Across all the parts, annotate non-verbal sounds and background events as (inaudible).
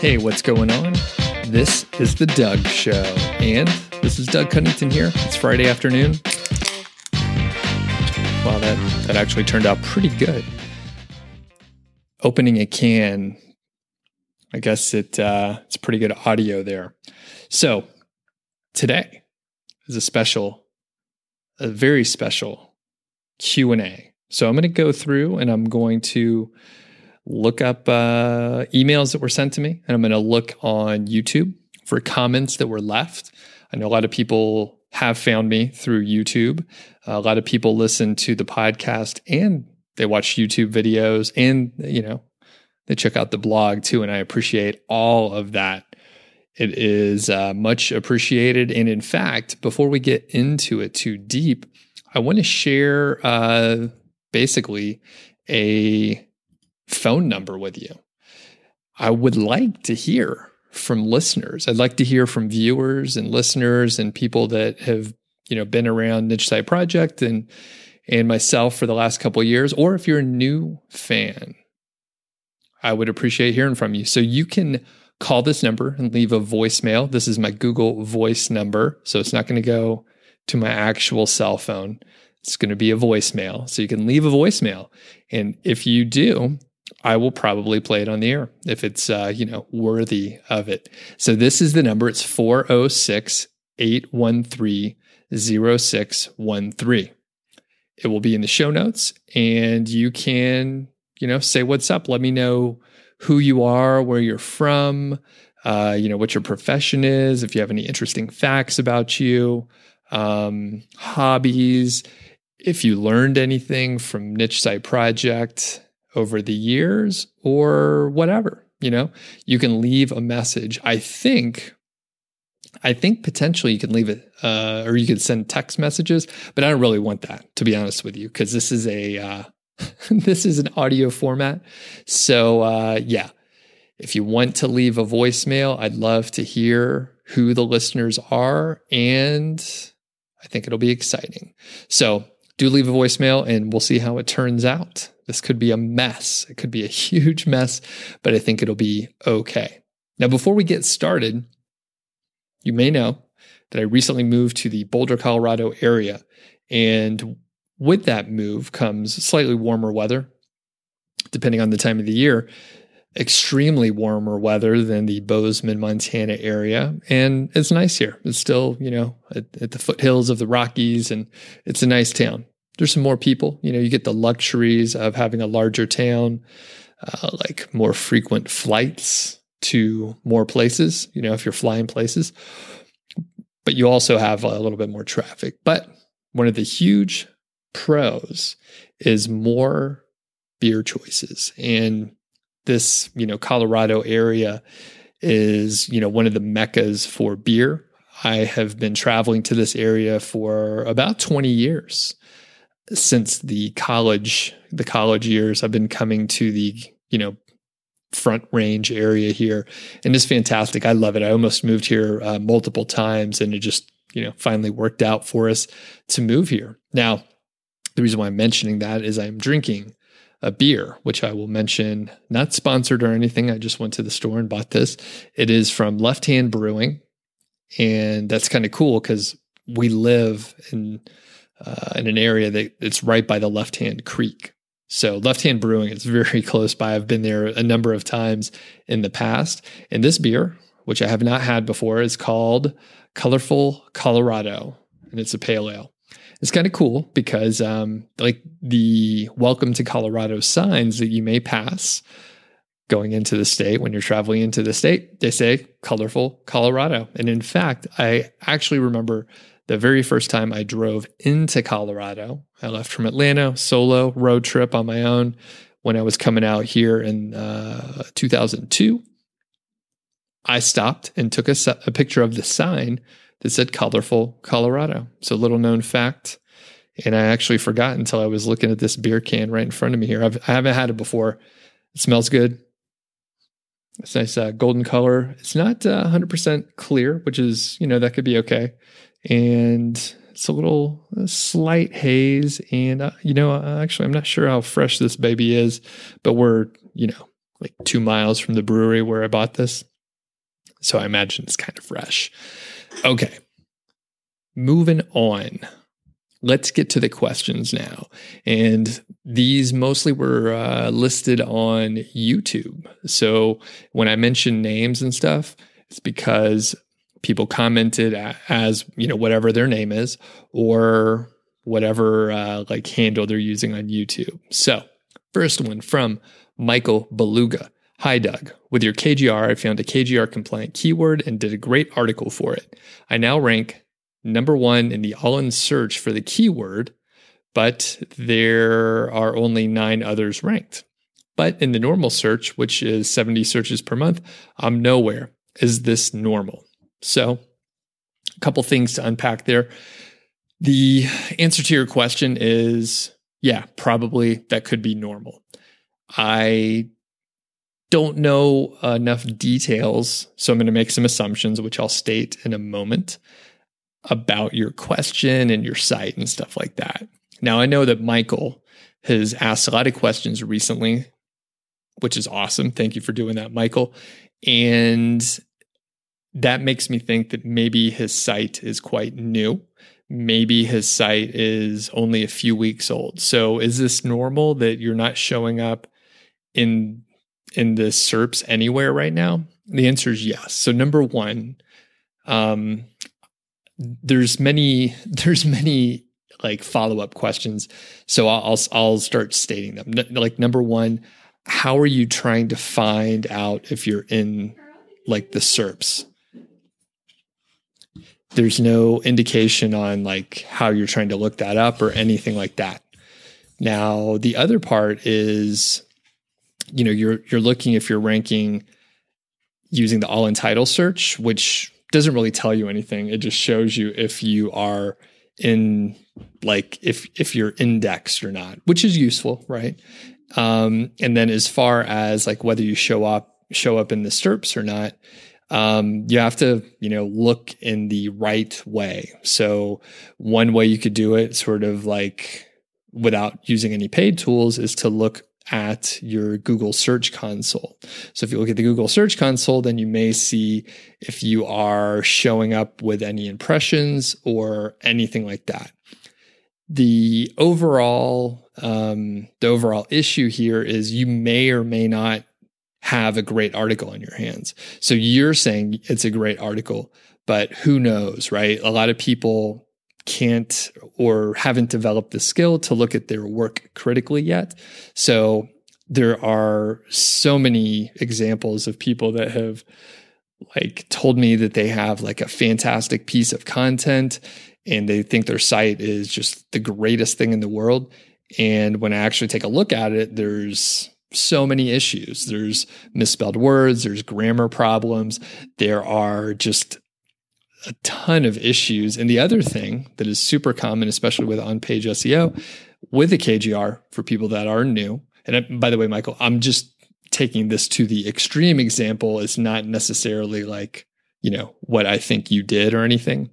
Hey, what's going on? This is The Doug Show, and this is Doug Cunnington here. It's Friday afternoon. Wow, that, that actually turned out pretty good. Opening a can, I guess it uh, it's pretty good audio there. So today is a special, a very special Q and A. So I'm going to go through and I'm going to look up uh, emails that were sent to me, and I'm going to look on YouTube for comments that were left. I know a lot of people have found me through YouTube. a lot of people listen to the podcast and they watch YouTube videos, and you know they check out the blog too. And I appreciate all of that. It is uh, much appreciated. And in fact, before we get into it too deep, I want to share uh, basically a phone number with you. I would like to hear from listeners. I'd like to hear from viewers and listeners and people that have, you know, been around Niche Site Project and and myself for the last couple years, or if you're a new fan, I would appreciate hearing from you. So you can call this number and leave a voicemail. This is my Google Voice number, so it's not going to go to my actual cell phone. It's going to be a voicemail. So you can leave a voicemail. And if you do, I will probably play it on the air if it's uh, you know worthy of it. So this is the number. It's 406 813 0613. It will be in the show notes and you can, you know, say what's up. Let me know who you are, where you're from, uh, you know, what your profession is, if you have any interesting facts about you, um, hobbies, if you learned anything from Niche Site Project, over the years or whatever, you know, you can leave a message. I think, I think potentially you can leave it, uh, or you can send text messages, but I don't really want that to be honest with you, because this is a, uh, (laughs) this is an audio format. So, uh, yeah, if you want to leave a voicemail, I'd love to hear who the listeners are. And I think it'll be exciting. So do leave a voicemail and we'll see how it turns out. This could be a mess. It could be a (laughs) huge mess, but I think it'll be okay. Now, before we get started, you may know that I recently moved to the Boulder, Colorado area. And with that move comes slightly warmer weather, depending on the time of the year, extremely warmer weather than the Bozeman, Montana area. And it's nice here. It's still, you know, at, at the foothills of the Rockies, and it's a nice town there's some more people. You know, you get the luxuries of having a larger town, uh, like more frequent flights to more places, you know, if you're flying places. But you also have a little bit more traffic. But one of the huge pros is more beer choices. And this, you know, Colorado area is, you know, one of the meccas for beer. I have been traveling to this area for about 20 years since the college the college years i've been coming to the you know front range area here and it's fantastic. I love it. I almost moved here uh, multiple times and it just you know finally worked out for us to move here. Now the reason why i'm mentioning that is i'm drinking a beer which i will mention not sponsored or anything. I just went to the store and bought this. It is from left hand brewing and that's kind of cool because we live in uh, in an area that it's right by the left hand creek. So left hand brewing is very (laughs) close by. I've been there a number of times in the past. And this beer, which I have not had before, is called Colorful Colorado, and it's a pale ale. It's kind of cool because, um, like the welcome to Colorado signs that you may pass going into the state when you're traveling into the state, they say colorful Colorado. And in fact, I actually remember the very first time I drove into Colorado. I left from Atlanta, solo road trip on my own when I was coming out here in uh, 2002. I stopped and took a, a picture of the sign that said colorful Colorado. So, little known fact. And I actually forgot until I was looking at this beer can right in front of me here. I've, I have not had it before. It smells good. It's nice uh, golden color. It's not uh, 100% clear, which is, you know, that could be okay and it's a little a slight haze. And uh, you know, actually, I'm not sure how fresh this baby is, but we're you know like two miles from the brewery where I bought this. So I imagine it's kind of fresh. Okay. Moving on. Let's get to the questions now. And these mostly were uh, listed on YouTube. So when I mention names and stuff, it's because people commented as, you know, whatever their name is or whatever uh, like handle they're using on YouTube. So, first one from Michael Beluga. Hi, Doug. With your KGR, I found a KGR compliant keyword and did a great article for it. I now rank number one in the all in search for the keyword, but there are only nine others ranked. But in the normal search, which is 70 searches per month, I'm nowhere. Is this normal? So, a couple things to unpack there. The answer to your question is yeah, probably that could be normal. I don't know enough details, so I'm going to make some assumptions, which I'll state in a moment about your question and your site and stuff like that. Now, I know that Michael has asked a lot of questions recently, which is awesome. Thank you for doing that, Michael. And that makes me think that maybe his site is quite new. Maybe his site is only a few weeks old. So is this normal that you're not showing up in in the SERPs anywhere right now? The answer is yes. So number one, um, there's many (laughs) there's many like follow up questions. So I'll, I'll start stating them. N- like number one, how are you trying to find out if you're in like the SERPs? There's no indication on like how you're trying to look that up or anything like that. Now, the other part is, you know, you're you're looking if you're ranking using the all in title search, which doesn't really tell you anything. It just shows you if you are in like if if you're indexed or not, which is useful, right? Um, and then as far as like whether you show up show up in the SERPs or not, um, you have to, you know, look in the right way. So one way you could do it, sort of like without using any paid tools, is to look at your Google Search Console. So if you look at the Google Search Console, then you may see if you are showing up with any impressions or anything like that. The overall um, the overall issue here is you may or may not have a great article in your hands. So you're saying it's a great article, but who knows, right? A lot of people can't or haven't developed the skill to look at their work critically yet. So there are so many examples of people that have like told me that they have like a fantastic piece of content and they think their site is just the greatest thing in the world. And when I actually take a look at it, there's so many issues. There's misspelled words, there's grammar problems, there are just a ton of issues. And the other thing that is super common, especially with on page SEO, with the KGR for people that are new, and by the way, Michael, I'm just taking this to the extreme example. It's not necessarily like, you know, what I think you did or anything,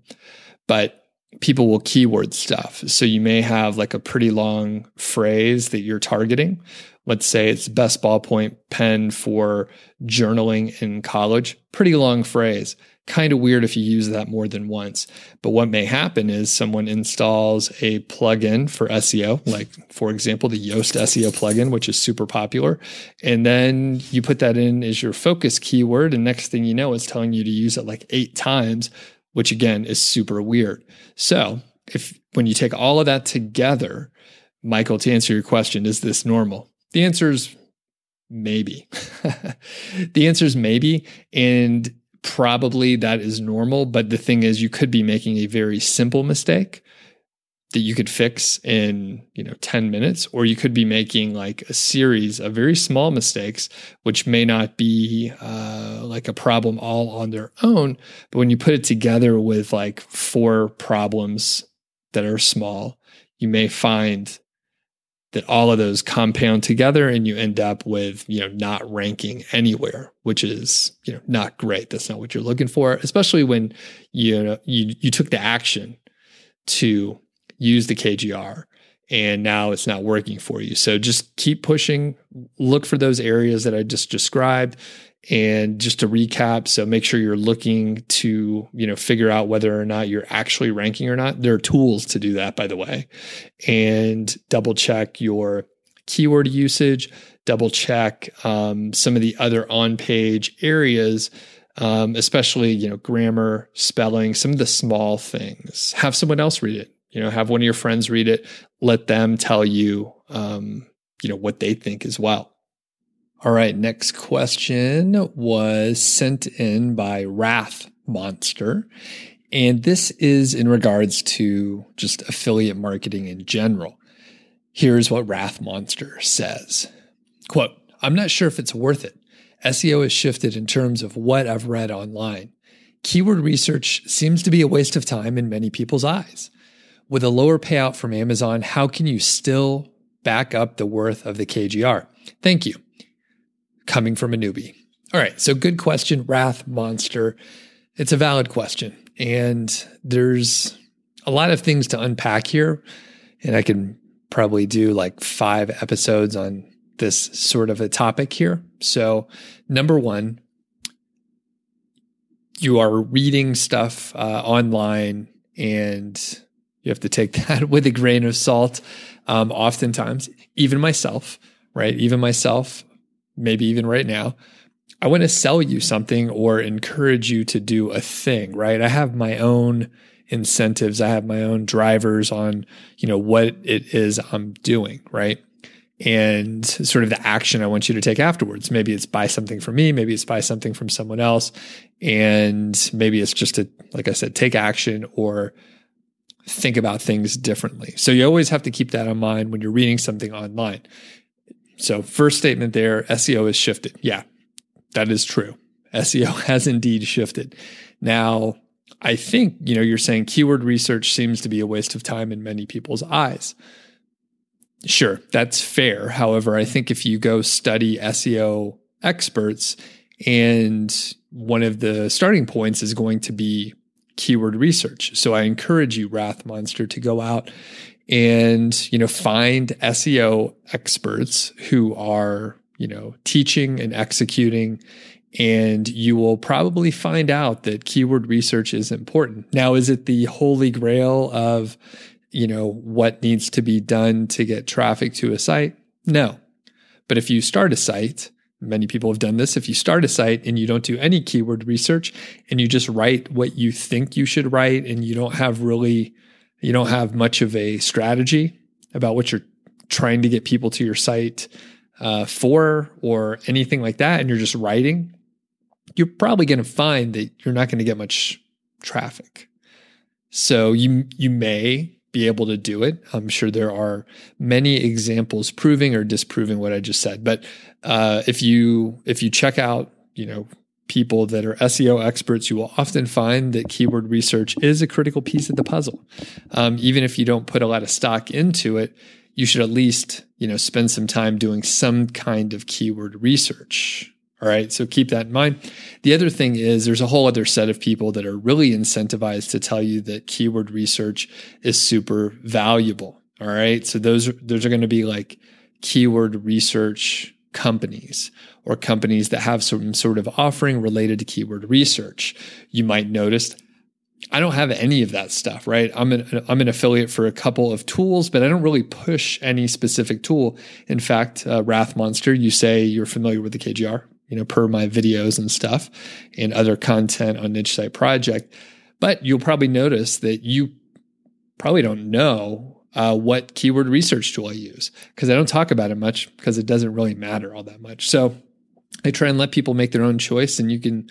but people will keyword stuff. So you may have like a pretty long phrase that you're targeting. Let's say it's best ballpoint pen for journaling in college. Pretty long phrase. Kind of weird if you use that more than once. But what may happen is someone installs a plugin for SEO, like for example, the Yoast SEO plugin, which is super popular. And then you put that in as your focus keyword. And next thing you know, it's telling you to use it like eight times which again is super weird. So, if when you take all of that together, Michael, to answer your question, is this normal? The answer is maybe. (laughs) the answer is maybe. And probably that is normal. But the thing is, you could be making a very simple mistake that you could fix in you know 10 minutes or you could be making like a series of very small mistakes which may not be uh, like a problem all on their own but when you put it together with like four problems that are small you may find that all of those compound together and you end up with you know not ranking anywhere which is you know not great that's not what you're looking for especially when you know you you took the action to use the KGR and now it's not working for you. So just keep pushing, look for those areas that I just described. And just to recap, so make sure you're looking to, you know, figure out whether or not you're actually ranking or not. There are tools to do that, by the way. And double check your keyword usage, double check um, some of the other on page areas um, especially you know grammar, spelling, some of the small things. Have someone else read it. You know, have one of your friends read it. Let them tell you, um, you know, what they think as well. All right, next question was sent in by Wrath Monster. And this is in regards to just affiliate marketing in general. Here's what Wrath Monster says Quote, I'm not sure if it's worth it. SEO has shifted in terms of what I've read online. Keyword research seems to be a waste of time in many people's eyes. With a lower payout from Amazon, how can you still back up the worth of the KGR? Thank you. Coming from a newbie. All right, so good question, Wrath Monster. It's a valid question. And there's a lot of things to unpack here. And I can probably do like five episodes on this sort of a topic here. So, number one, you are reading stuff uh, online and you have to take (laughs) that with a grain of salt. Um, oftentimes, even myself, right? Even myself, maybe even right now, I want to sell you something or encourage you to do a thing, right? I have my own incentives. I have my own drivers on, you know, what it is I'm doing, right? and sort of the action I want you to take afterwards. Maybe it's buy something from me, maybe it's buy something from someone else, and maybe it's just to, like I said, take action or think about things differently. So you always have to keep that in mind when you're reading something online. So, first statement there SEO has shifted. Yeah, that is true. SEO (laughs) has indeed shifted. Now, I think, you know, you're saying keyword research seems to be a waste of time in many people's eyes. Sure, that's fair. However, I think if you go study SEO experts, and one of the starting points is going to be keyword research. So I encourage you, Wrath Monster, to go out and you know find SEO experts who are you know teaching and executing and you will probably find out that keyword research is important. Now, is it the holy grail of you know, what needs to be done to get traffic to a site? No. But if you start a site, many people have done this. If you start a site and you don't do any keyword research and you just write what you think you should write and you don't have really, you don't have much of a strategy about what you're trying to get people to your site uh, for or anything like that, and you're just writing, you're probably going to find that you're not going to get much traffic. So you you may be able to do it. I'm sure there are many examples proving or disproving what I just said. But uh, if you if you check out, you know, people that are SEO experts, you will often find that keyword research is a critical piece of the puzzle. Um, even if you don't put a lot of stock into it, you should at least you know spend some time doing some kind of keyword research. All right. So keep that in mind. The other thing is there's a whole other set of people that are really incentivized to tell you that keyword research is super valuable. All right. So those, those are going to be like keyword research companies or companies that have some sort of offering related to keyword research. You might notice I don't have any of that stuff, right? I'm an I'm an affiliate for a couple of tools, but I don't really push any specific tool. In fact, uh, Wrath Monster, you say you're familiar with the KGR you know, per my videos and stuff and other content on Niche Site Project. But you'll probably notice that you probably don't know uh, what keyword research tool I use because I don't talk about it much because it doesn't really matter all that much. So I try and let people make their own choice, and you can,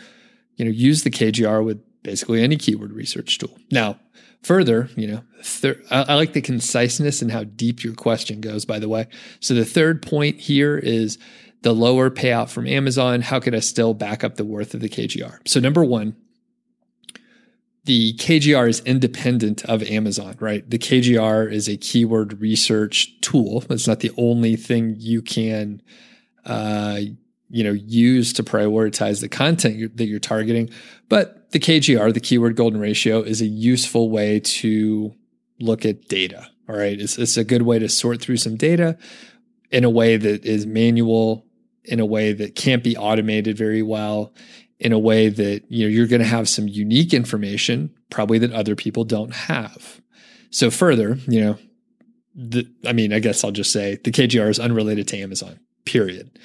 you know, use the KGR with basically any keyword research tool. Now, further, you know, thir- I, I like the conciseness and how deep your question goes. By the way, so the third point here is the lower payout from Amazon, how could I still back up the worth of the KGR? So, number one, the KGR is independent of Amazon, right? The KGR is a keyword research tool. It's not the only thing you can, uh, you know, use to prioritize the content you're, that you're targeting. But the KGR, the keyword golden ratio, is a useful way to look at data. All right. It's, it's a good way to sort through some data in a way that is manual, in a way that can't be automated very well, in a way that you know you're going to have some unique information probably that other people don't have. So further, you know, the, I mean, I guess I'll just say the KGR is unrelated to Amazon. Period.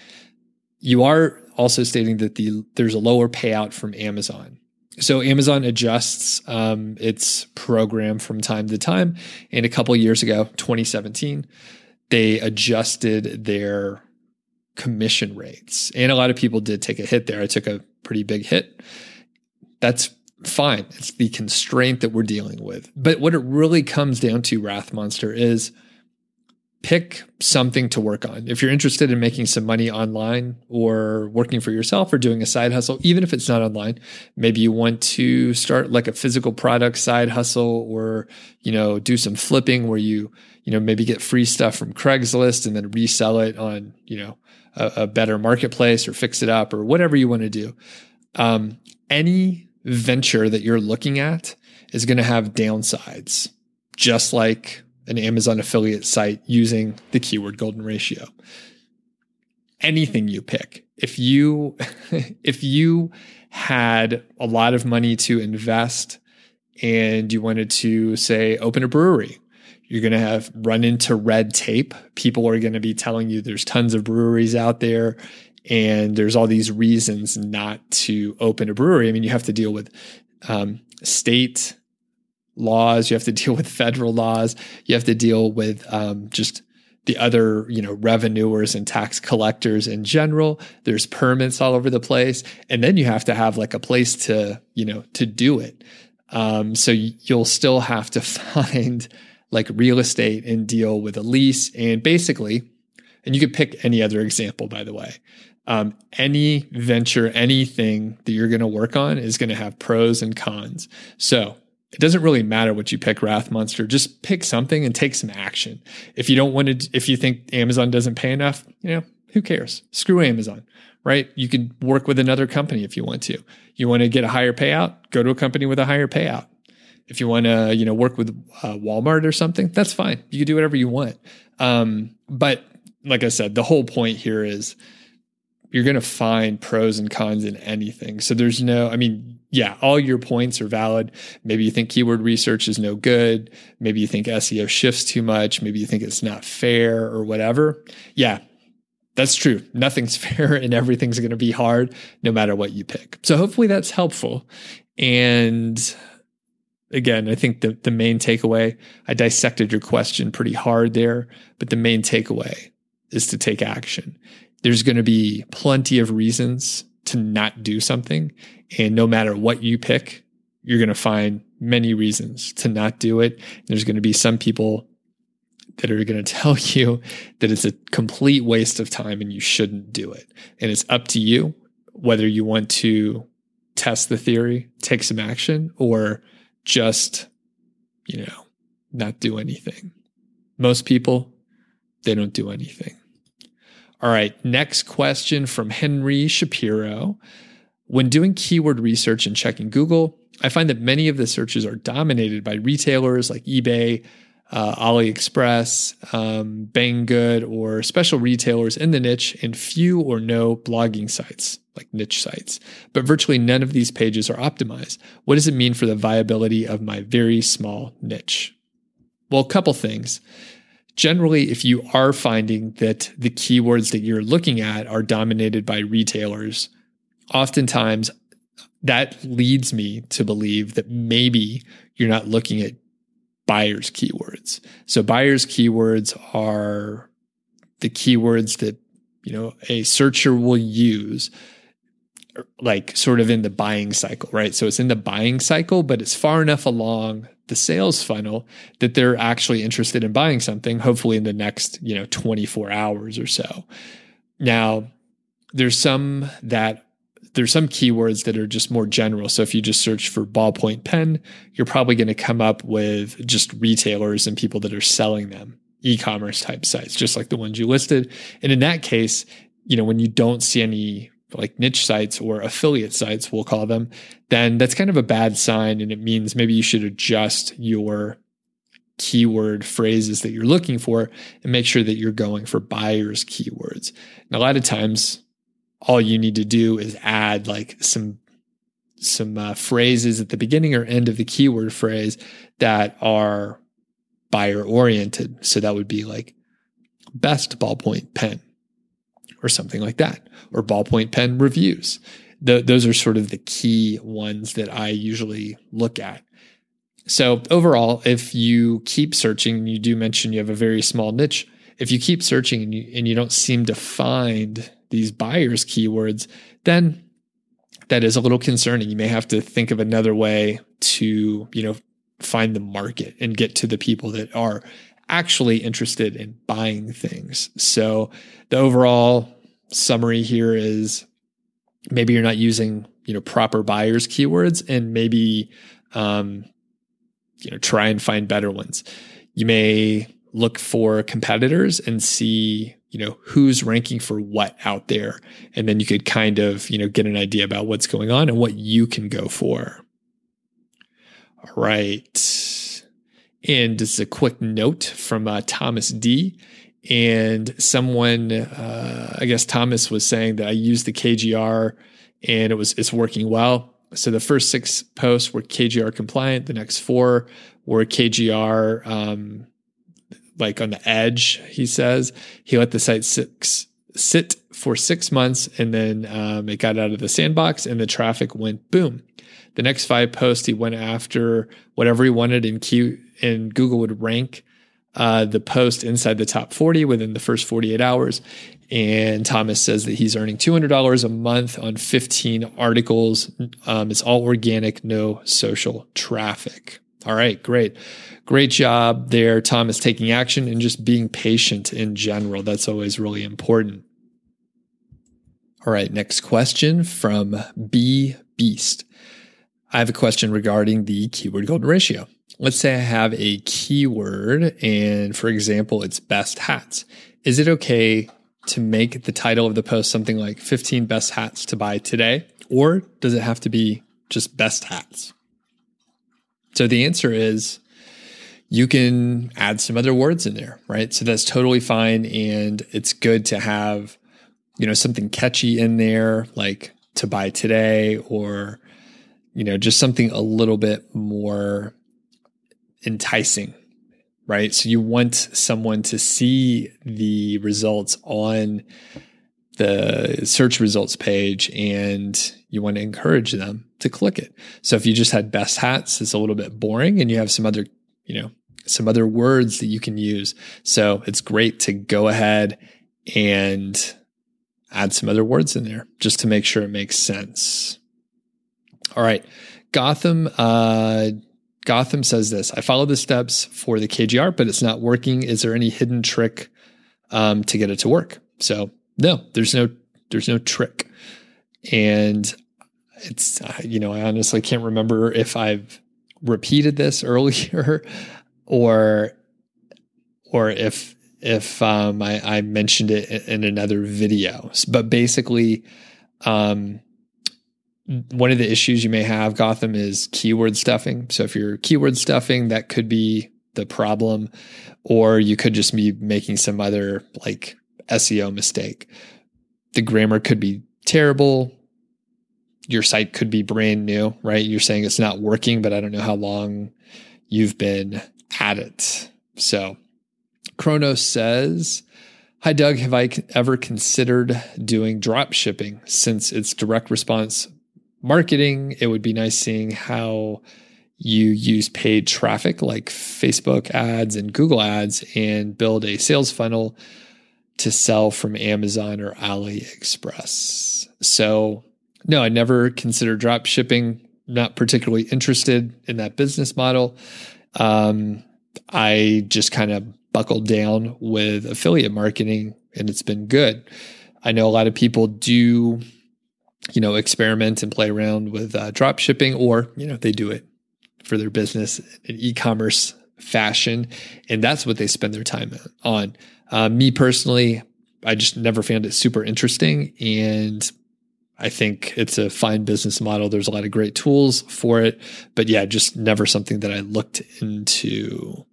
You are also stating that the there's a lower payout from Amazon. So Amazon adjusts um, its program from time to time. And a couple years ago, 2017, they adjusted their commission rates. And a lot of people did take a hit there. I took a pretty big hit. That's fine. It's the constraint that we're dealing with. But what it really comes down to, Wrath Monster, is pick something to work on. If you're interested in making some money online or working for yourself or doing a side hustle, even if it's not online, maybe you want to start like a physical product side hustle or, you know, do some flipping where you, you know, maybe get free stuff from Craigslist and then resell it on, you know, a, a better marketplace or fix it up or whatever you want to do. Um, any venture that you're looking at is going to have downsides, just like an Amazon affiliate site using the keyword golden ratio. Anything you pick, if you (laughs) if you had a lot of money to invest and you wanted to say open a brewery you're going to have run into red tape. People are going to be telling you there's tons of breweries out there and there's all these reasons not to open a brewery. I mean, you have to deal with um, state laws, you have to (laughs) deal with federal laws, you have to deal with um, just the other, you know, revenuers and tax collectors in general. There's permits all over the place, and then you have to have like a place to, you know, to do it. Um, so you'll still have to (laughs) find like real estate and deal with a lease. And basically, and you could pick any other example, by the way. Um, any venture, anything that you're going to work on is going to have pros and cons. So it doesn't really matter what you pick, Wrath Monster. Just pick something and take some action. If you don't want to, if you think Amazon doesn't pay enough, you know, who cares? Screw Amazon, right? You could work with another company if you want to. You want to get a higher payout? Go to a company with a higher payout. If you want to, you know, work with uh, Walmart or something, that's fine. You can do whatever you want. Um, but like I said, the whole point here is you're going to find pros and cons in anything. So there's no, I mean, yeah, all your points are valid. Maybe you think keyword research is no good. Maybe you think SEO shifts too much. Maybe you think it's not fair or whatever. Yeah, that's true. Nothing's (laughs) fair and everything's going to be hard no matter what you pick. So hopefully that's helpful. And again, I think the, the main takeaway, I dissected your question pretty hard there, but the main takeaway is to take action. There's going to be plenty of reasons to not do something. And no matter what you pick, you're going to find many reasons to not do it. There's going to be some people that are going (laughs) to tell you that it's a complete waste of time and you shouldn't do it. And it's up to you whether you want to test the theory, take some action, or just, you know, not do anything. Most people, they don't do anything. All right, next question from Henry Shapiro. When doing keyword research and checking Google, I find that many of the searches are dominated by retailers like eBay, uh, AliExpress, um, Banggood, or special retailers in the niche, and few or no blogging sites like niche sites. But virtually none of these pages are optimized. What does it mean for the viability of my very small niche? Well, a couple things. Generally, if you are finding that the keywords that you're looking at are dominated by retailers, oftentimes that leads me to believe that maybe you're not looking at buyers keywords. So buyers keywords are the keywords that, you know, a searcher will use like sort of in the buying cycle, right? So it's in the buying cycle, but it's far enough along the sales funnel that they're actually interested in buying something, hopefully in the next, you know, 24 hours or so. Now, there's some that there's some keywords that are just more general. So if you just search for ballpoint pen, you're probably going to come up with just retailers and people that are selling them, e-commerce type sites, just like the ones you listed. And in that case, you know, when you don't see any like niche sites or affiliate sites, we'll call them, then that's kind of a bad sign. And it means maybe you should adjust your keyword phrases that you're looking for and make sure that you're going for buyers keywords. And a lot of times all you need to do is add like some some uh, phrases at the beginning or end of the keyword phrase that are buyer oriented. So that would be like best ballpoint pen or something like that, or ballpoint pen reviews. The, those are sort of the key ones that I usually look at. So overall, if you keep searching, you do mention you have a very small niche. If you keep searching and you, and you don't seem to find these buyers keywords, then that is a little concerning. You may have to think of another way to, you know, find the market and get to the people that are actually interested in buying things. So the overall summary here is maybe you're not using, you know, proper buyers keywords and maybe um, you know, try and find better ones. You may look for competitors and see, you know, who's ranking for what out there. And then you could kind of, you know, get an idea about what's going on and what you can go for. All right. And just a quick note from uh, Thomas D. And someone, uh, I guess Thomas was saying that I used the KGR and it was it's working well. So the first six posts were KGR compliant. The next four were KGR, um, like on the edge. He says he let the site six, sit for six months, and then um, it got out of the sandbox, and the traffic went boom. The next five posts, he went after whatever he wanted, and Q and Google would rank uh, the post inside the top 40 within the first 48 hours. And Thomas says that he's earning $200 a month on 15 articles. Um, it's all organic, no social traffic. All right, great. Great job there, Thomas, taking action and just being patient in general. That's always really important. All right, next question from B Beast. I have a question regarding the keyword golden ratio. Let's say I have a keyword, and for example, it's best hats. Is it okay to make the title of the post something like 15 best hats to buy today? Or does it have to be just best hats? So the answer is you can add some other words in there, right? So that's totally fine. And it's good to have, you know, something catchy in there, like to buy today, or, you know, just something a little bit more enticing right? So you want someone to see the results on the search results page and you want to encourage them to click it. So if you just had best hats, it's a little bit boring and you have some other, you know, some other words that you can use. So it's great to go ahead and add some other words in there just to make sure it makes sense. All right. Gotham uh, Gotham says this I follow the steps for the KGR, but it's not working. Is there any hidden trick um, to get it to work? So, no, there's no there's no trick. And it's, uh, you know, I honestly can't remember if I've repeated this (laughs) earlier or, or if, if um, I, I mentioned it in another video. But basically, um, one of the issues you may have, Gotham, is keyword stuffing. So if you're keyword stuffing, that could be the problem, or you could just be making some other like SEO mistake. The grammar could be terrible. Your site could be brand new, right? You're saying it's not working, but I don't know how long you've been at it. So Kronos says, Hi, Doug. Have I ever considered doing drop shipping since it's direct response marketing. It would be nice seeing how you use paid traffic like Facebook ads and Google ads and build a sales funnel to sell from Amazon or AliExpress. So, no, I never considered drop shipping, not particularly interested in that business model. Um, I just kind of buckled down with affiliate marketing and it's been good. I know a lot of people do you know, experiment and play around with uh, drop shipping, or, you know, they do it for their business in e-commerce fashion. And that's what they spend their time on. Uh, me personally, I just never found it super interesting. And I think it's a fine business model. There's a lot of great tools for it, but yeah, just never something that I looked into.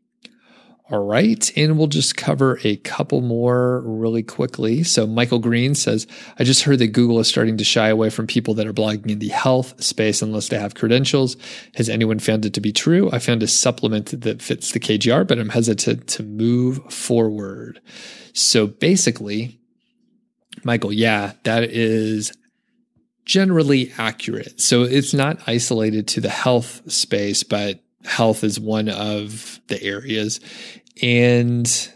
All right. And we'll just cover a couple more really quickly. So, Michael Green says, I just heard that Google is starting to shy away from people that are blogging in the health space unless they have credentials. Has anyone found it to be true? I found a supplement that fits the KGR, but I'm hesitant to move forward. So, basically, Michael, yeah, that is generally accurate. So, it's not isolated to the health space, but health is one of the areas. And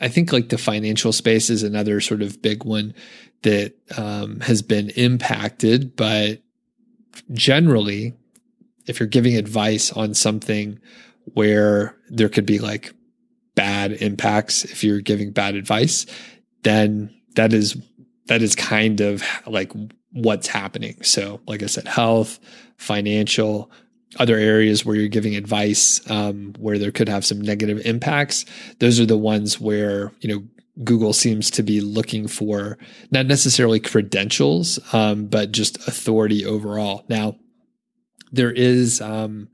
I think like the financial space is another sort of big one that um, has been impacted. But generally, if you're giving advice on something where there could be like bad impacts, if you're giving bad advice, then that is that is kind of like what's happening. So, like I said, health, financial, other areas where you're giving advice um, where there could have some negative impacts those are the ones where you know google seems to be looking for not necessarily credentials um, but just authority overall now there is um,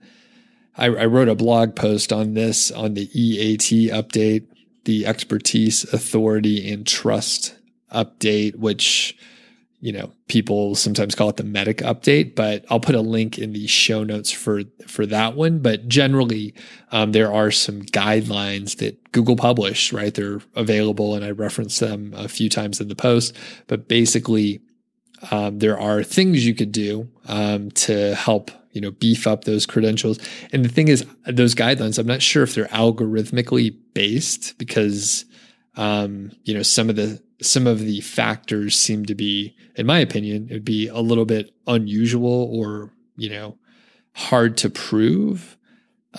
I, I wrote a blog post on this on the eat update the expertise authority and trust update which you know, people sometimes call it the medic update, but I'll put a link in the show notes for for that one. But generally, um, there are some guidelines that Google published, right? They're available, and I reference them a few times in the post. But basically, um, there are things you could do um, to help you know beef up those credentials. And the thing is, those guidelines, I'm not sure if they're algorithmically based because um, you know some of the some of the factors seem to be, in my opinion, it would be a little bit unusual or, you know, hard to prove.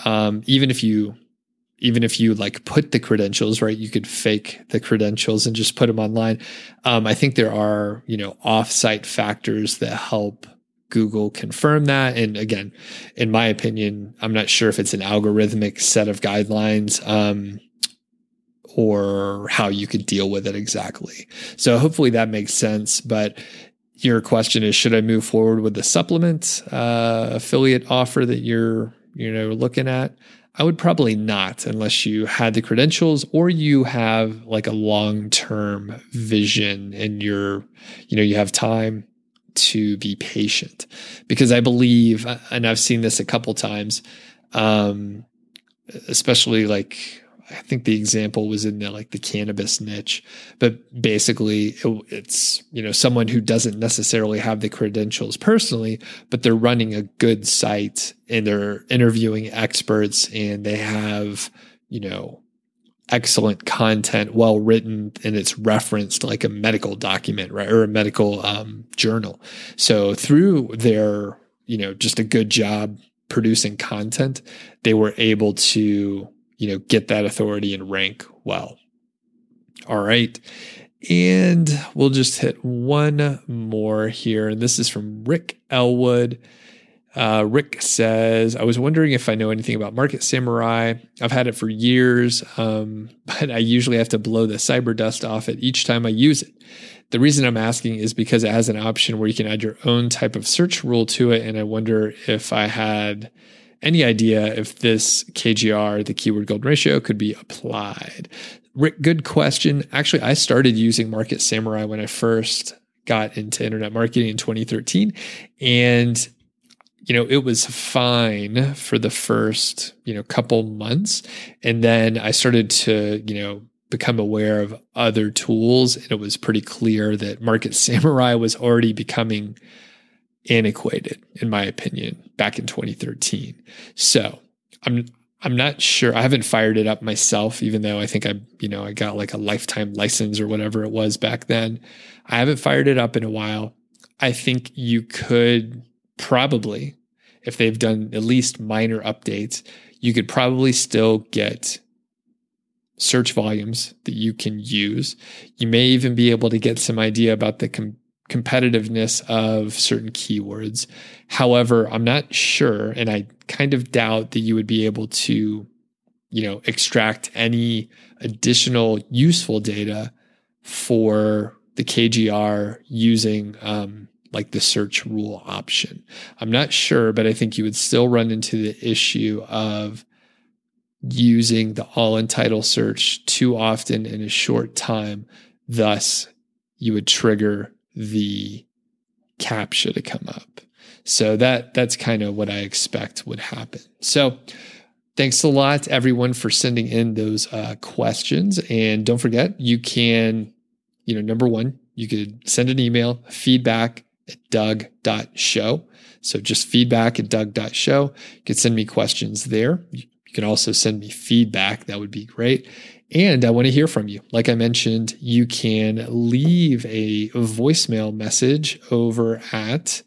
Um, even if you, even if you like put the credentials, right, you could fake the credentials and just put them online. Um, I think there are, you know, offsite factors that help Google confirm that. And again, in my opinion, I'm not sure if it's an algorithmic set of guidelines. Um, or how you could deal with it exactly. So hopefully that makes sense. But your question is, should I move forward with the supplement uh, affiliate offer that you're you know looking at? I would probably not unless you had the credentials or you have like a long term vision and you're, you know, you have time to be patient. Because I believe, and I've seen this a couple times, um, especially like I think the example was in the like the cannabis niche, but basically it, it's you know someone who doesn't necessarily have the credentials personally, but they're running a good site and they're interviewing experts and they have you know excellent content, well written, and it's referenced like a medical document, right, or a medical um, journal. So through their you know just a good job producing content, they were able to you know, get that authority and rank well. All right. And we'll just hit one more here. And this is from Rick Elwood. Uh, Rick says, I was wondering if I know anything about Market Samurai. I've had it for years, um, (laughs) but I usually have to blow the cyber dust off it each time I use it. The reason I'm asking is because it has an option where you can add your own type of search rule to it. And I wonder if I had any idea if this KGR, the keyword golden ratio, could be applied? Rick, good question. Actually, I started using Market Samurai when I first got into internet marketing in 2013. And you know, it was fine for the first, you know, couple months. And then I started to, you know, become aware of other tools. And it was pretty clear that Market Samurai was already becoming antiquated, in my opinion, back in 2013. So I'm I'm not sure. I haven't fired it up myself, even though I think I, you know, I got like a lifetime license or whatever it was back then. I haven't fired it up in a while. I think you could probably, if they've done at least minor updates, you could probably still get search volumes that you can use. You may even be able to get some idea about the com- competitiveness of certain keywords. However, I'm not sure, and I kind of doubt that you would be able to, you know, extract any additional useful data for the KGR using um, like the search rule option. I'm not sure, but I think you would still run into the issue of using the all in title search too often in a short time. Thus, you would trigger the CAPTCHA to come up. So that that's kind of what I expect would happen. So thanks a lot everyone for sending in those uh, questions. And don't forget, you can, you know, number one, you could send an email, feedback at doug.show. So just feedback at doug.show. You can send me questions there. You can also send me feedback. That would be great. And I want to hear from you. Like I mentioned, you can leave a voicemail message over at,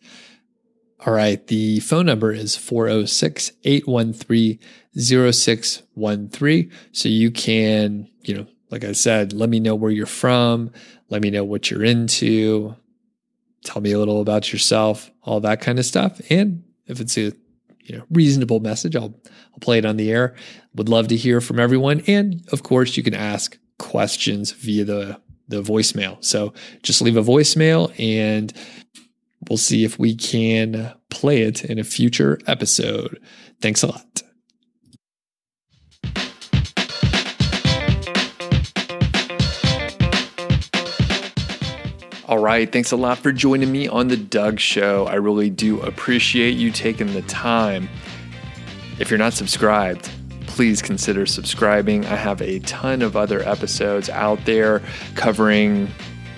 all right, the phone number is 406 813 0613. So you can, you know, like I said, let me know where you're from, let me know what you're into, tell me a little about yourself, all that kind of stuff. And if it's a you know reasonable message, I'll I'll play it on the air. Would love to hear from everyone, and of course, you can ask questions via the the voicemail. So just leave a voicemail, and we'll see if we can play it in a future episode. Thanks a lot. All right. Thanks a lot for joining me on The Doug Show. I really do appreciate you taking the time. If you're not subscribed, please consider subscribing. I have a ton of other episodes out there covering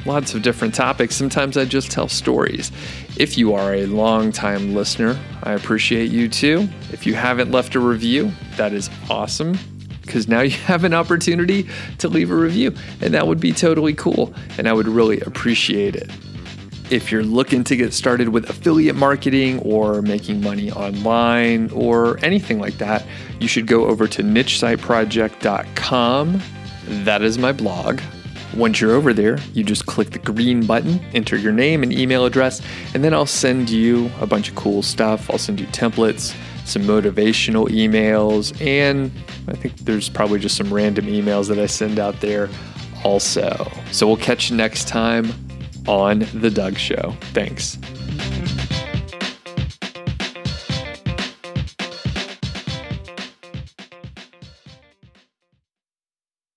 lots of different topics. Sometimes I just tell stories. If you are a long-time listener, I appreciate you too. If you haven't left a review, that is awesome because now you have an opportunity to leave a review, and that would be totally cool. And I would really appreciate it. If you're looking to get started with affiliate marketing or making money online or anything like that, you should go over to nichesiteproject.com. That is my blog. Once you're over there, you just click the green button, enter your name and email address, and then I'll send you a bunch of cool stuff. I'll send you templates, some motivational emails, and I think there's probably just some random emails that I send out there also. So we'll catch you next time on The Doug Show. Thanks.